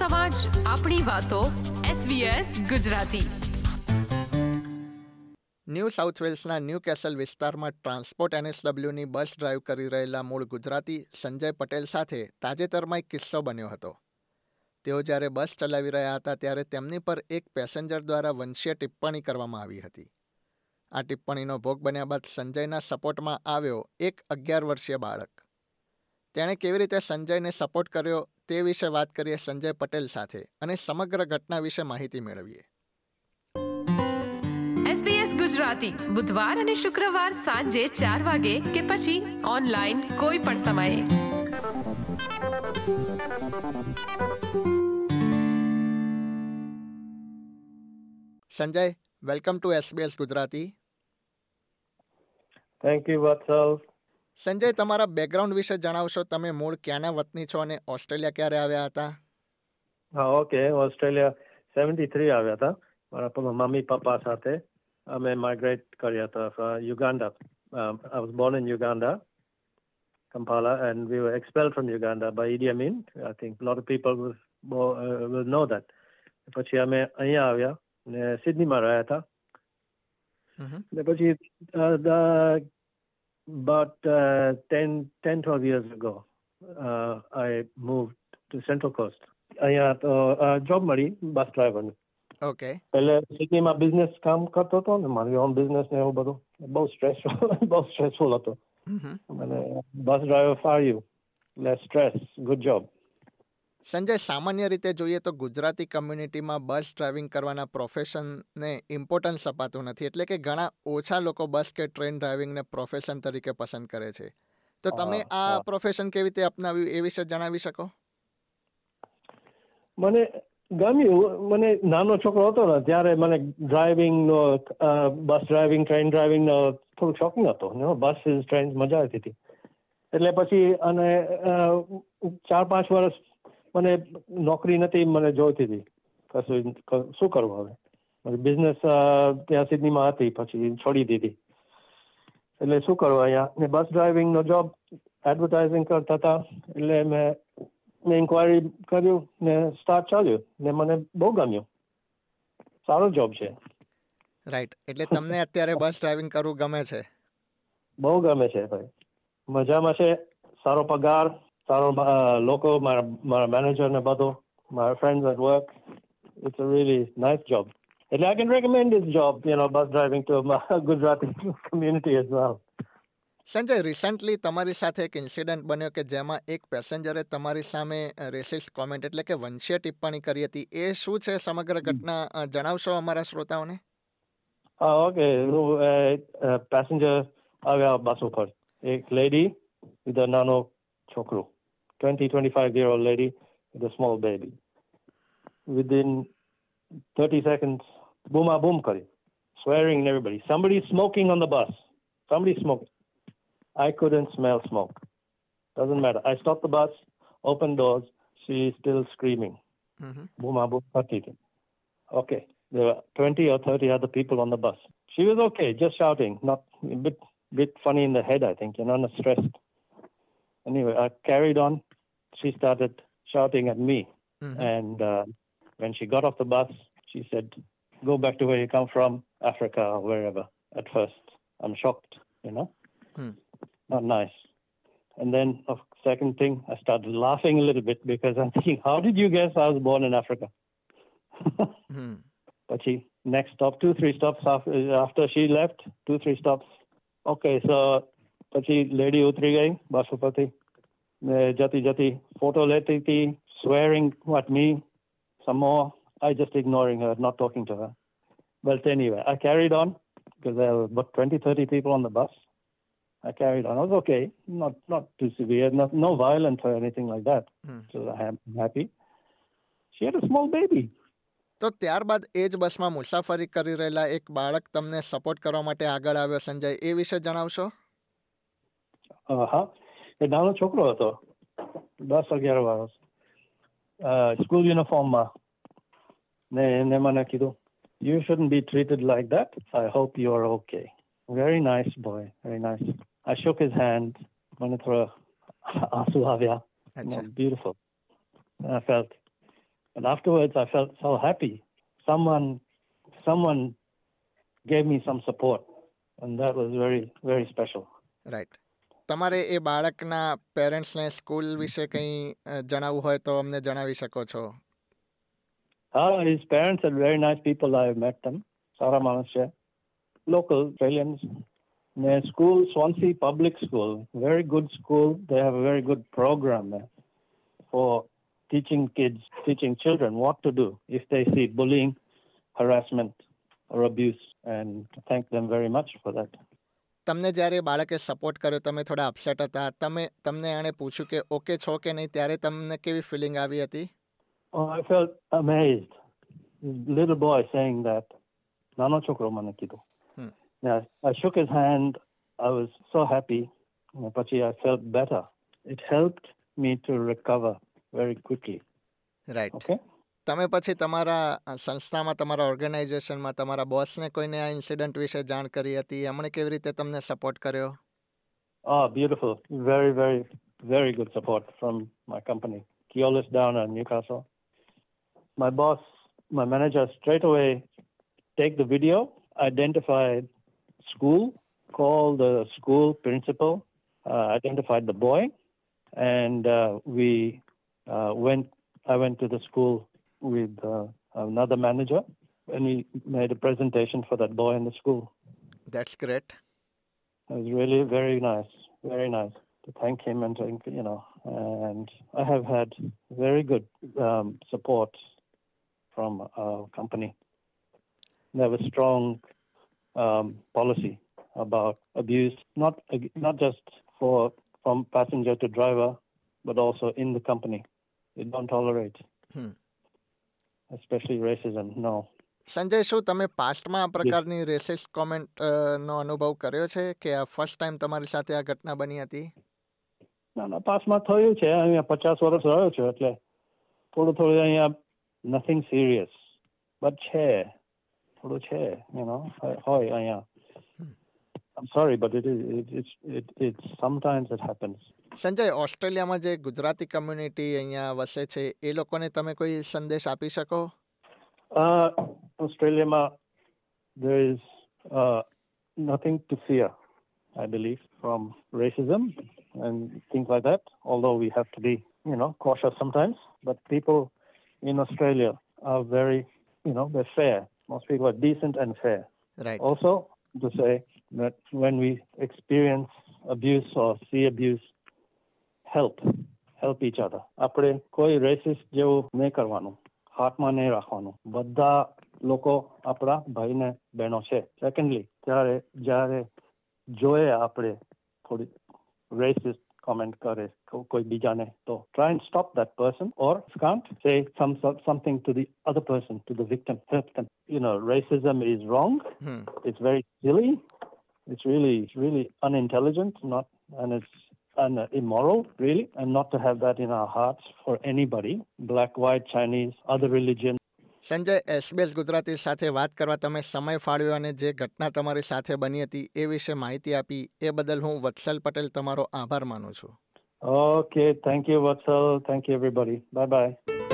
સમાજ આપણી વાતો SBS ગુજરાતી ન્યૂ સાઉથ વેલ્સના ન્યૂ કેસલ વિસ્તારમાં ટ્રાન્સપોર્ટ એનએસડબલ્યુની બસ ડ્રાઈવ કરી રહેલા મૂળ ગુજરાતી સંજય પટેલ સાથે તાજેતરમાં એક કિસ્સો બન્યો હતો તેઓ જ્યારે બસ ચલાવી રહ્યા હતા ત્યારે તેમની પર એક પેસેન્જર દ્વારા વંશીય ટિપ્પણી કરવામાં આવી હતી આ ટિપ્પણીનો ભોગ બન્યા બાદ સંજયના સપોર્ટમાં આવ્યો એક અગિયાર વર્ષીય બાળક તેણે કેવી રીતે સંજયને સપોર્ટ કર્યો તે વિશે વાત કરીએ સંજય પટેલ સાથે અને સમગ્ર ઘટના વિશે માહિતી મેળવીએ SBS ગુજરાતી બુધવાર અને શુક્રવાર સાંજે ચાર વાગે કે પછી ઓનલાઈન કોઈ પણ સમયે Sanjay welcome to SBS Gujarati thank you Vatsal Sanjay તમારા બેકગ્રાઉન્ડ વિશે જણાવશો તમે મૂળ ક્યાંના વતની છો અને ઓસ્ટ્રેલિયા ક્યારે આવ્યા હતા હા ઓકે ઓસ્ટ્રેલિયા સેવન્ટી થ્રી આવ્યા હતા મારા મમ્મી પપ્પા સાથે અમે માઇગ્રેટ કર્યા હતા Uganda I was born in Uganda Kampala and we were expelled from Uganda by Idi e Amin. I think a lot of people uh, પછી અમે અહીંયા આવ્યા ને સિડનીમાં રહ્યા હતા ને પછી about uh, 10, 10, 12 years ago, uh, I moved to Central Coast. I had a job, Mari, bus driver. Okay. my business kam karta to na mari own business ne ho bado. Bahut stressful, bahut stressful hota. Mhm. Mane bus driver for you. Less stress, good job. Sanjay સામાન્ય રીતે જોઈએ તો ગુજરાતી કમ્યુનિટીમાં બસ driving કરવાના પ્રોફેશનને importance અપાતું નથી એટલે કે ઘણા ઓછા લોકો બસ કે ટ્રેન ડ્રાઇવિંગને પ્રોફેશન તરીકે પસંદ કરે છે તો તમે આ પ્રોફેશન કેવી રીતે અપનાવ્યું એ વિશે જણાવી શકો મને ગમ્યું મને નાનો છોકરો હતો ને ત્યારે મને ડ્રાઇવિંગ નો બસ ડ્રાઇવિંગ ટ્રેન નો થોડું શોખ હતો બસ ટ્રેન મજા આવતી હતી એટલે પછી અને ચાર પાંચ વર્ષ મને નોકરી નથી મને જોઈતી હતી કશું શું કરવું હવે બિઝનેસ ત્યાં સિડનીમાં હતી પછી છોડી દીધી એટલે શું કરવું અહીંયા ને બસ ડ્રાઇવિંગનો જોબ એડવર્ટાઇઝિંગ કરતા હતા એટલે મેં મેં ઇન્કવાયરી કર્યું ને સ્ટાર્ટ ચાલ્યું ને મને બહુ ગમ્યું સારો જોબ છે રાઈટ એટલે તમને અત્યારે બસ ડ્રાઇવિંગ કરવું ગમે છે બહુ ગમે છે ભાઈ મજામાં છે સારો પગાર fellow uh, local, my, my manager in Abado, my friends at work. It's a really nice job. And I can recommend this job, you know, bus driving to a Gujarati community as well. Sanjay recently તમારી સાથે એક incident બન્યો કે જેમાં એક પેસેન્જરે તમારી સામે racist comment એટલે કે વંશીય ટિપ્પણી કરી હતી એ શું છે સમગ્ર ઘટના જણાવશો અમારા શ્રોતાઓને હા ઓકે પેસેન્જર આવ્યા બસ ઉપર એક લેડી વિથ નાનો છોકરો 20, 25 year old lady with a small baby. Within 30 seconds, boom, ah, boom, kari, swearing in everybody. Somebody's smoking on the bus. Somebody's smoking. I couldn't smell smoke. Doesn't matter. I stopped the bus, opened doors. She's still screaming. Mm-hmm. Boom, ah, boom, kari. Ah, okay. There were 20 or 30 other people on the bus. She was okay, just shouting, not a bit, bit funny in the head, I think, you know, not stressed. Anyway, I carried on she started shouting at me. Mm-hmm. And uh, when she got off the bus, she said, Go back to where you come from, Africa or wherever. At first, I'm shocked, you know, mm. not nice. And then, of second thing, I started laughing a little bit because I'm thinking, How did you guess I was born in Africa? mm. But she, next stop, two, three stops after she left, two, three stops. Okay, so but she lady ગઈ બસ ઉપરથી uh, jati jati photo letiti, swearing at me some more. I just ignoring her, not talking to her. But anyway, I carried on because there were about 20, 30 people on the bus. I carried on. I was okay, not not too severe, not, no violence or anything like that. Hmm. So I am happy. She had a small baby. તો ત્યારબાદ એ જ બસમાં મુસાફરી કરી રહેલા એક બાળક તમને સપોર્ટ કરવા માટે આગળ આવ્યો સંજય એ વિશે જણાવશો હા એ નાનો છોકરો હતો દસ અગિયાર વર્ષ સ્કૂલ યુનિફોર્મમાં ને એને મને કીધું you shouldn't be treated like that I hope you are okay very nice boy very nice I shook his hand મને થોડા આંસુ આવ્યા beautiful I felt, and afterwards I felt so happy. Someone, someone gave me some support, and that was very, very special. Right. તમારે એ બાળકના પેરેન્ટ્સને school વિશે કંઈ જણાવવું હોય તો અમને જણાવી શકો છો હા his parents are very nice people I have met them સારા માણસ છે લોકલ ઓસ્ટ્રેલિયન્સ ને school Swansea public school very good school they have very good programme for teaching kids teaching children what to do if they see bullying, harassment, or abuse. And thank them very much for that. તમને જ્યારે બાળકે support કર્યો તમે થોડા upset હતા તમે તમને એણે પૂછ્યું કે ઓકે છો કે નહીં ત્યારે તમને કેવી ફિલિંગ આવી હતી I felt amazed. Little boy saying that. નાનો છોકરો મને કીધું. Yeah, I shook his hand. I was so happy. પછી I felt better. It helped me to recover very quickly. Right. Okay. તમે પછી તમારા સંસ્થામાં તમારા ઓર્ગેનાઇઝેશનમાં તમારા બોસને કોઈને આ ઇન્સિડન્ટ વિશે જાણ કરી હતી એમણે કેવી રીતે તમને સપોર્ટ કર્યો Oh, beautiful. Very, very, very good support from my company, Keolis down in Newcastle. My boss, my manager, straight away take the video, identify school, call the school principal, uh, identified the boy, and uh, we uh, went. I went to the school with uh, another manager, and he made a presentation for that boy in the school. That's great. It was really very nice, very nice to thank him and thank you know. And I have had very good um, support from our company. They have a strong um, policy about abuse, not not just for from passenger to driver, but also in the company. They don't tolerate. Hmm. especially racism. No. Sanjay શું તમે પાસ્ટમાં આ પ્રકારની racist comment નો અનુભવ કર્યો છે કે આ first time તમારી સાથે આ ઘટના બની હતી ના ના પાસ્ટમાં થયું છે અહીંયા પચાસ વર્ષ રહ્યો છું એટલે થોડું થોડું અહીંયા નથિંગ સિરિયસ બટ છે થોડું છે યુ નો હોય અહીંયા I'm sorry, but it is it, it's it, it sometimes it happens. Sanjay ઓસ્ટ્રેલિયામાં જે ગુજરાતી કમ્યુનિટી અહીંયા વસે છે એ લોકોને તમે કોઈ સંદેશ આપી શકો ઓસ્ટ્રેલિયામાં there is nothing to fear, I believe, from racism and things like that, although we have to be, you know, cautious sometimes. But people in Australia are very, you know, they're fair. Most people are decent and fair. Right. Also, to say that when we experience abuse or see abuse, help, help each other. આપણે કોઈ racist જેવું નહીં કરવાનું હાથમાં નહીં રાખવાનું બધા લોકો આપણા ભાઈને બહેનો છે સેકન્ડલી ત્યારે જ્યારે જોઈએ આપણે થોડી રેસિસ્ટ comment કરે કોઈ બીજાને So try and stop that person or if can't say some something to the other person to the victim help them you know racism is wrong hmm. it's very silly it's really really unintelligent not and it's and immoral, really, and not to have that in our hearts for anybody, black, white, Chinese, other religion. Sanjay SBS Gujarati સાથે વાત કરવા તમે સમય ફાળવ્યો અને જે ઘટના તમારી સાથે બની હતી એ વિશે માહિતી આપી એ બદલ હું વત્સલ પટેલ તમારો આભાર માનું છું okay thank you Vatsal thank you everybody bye by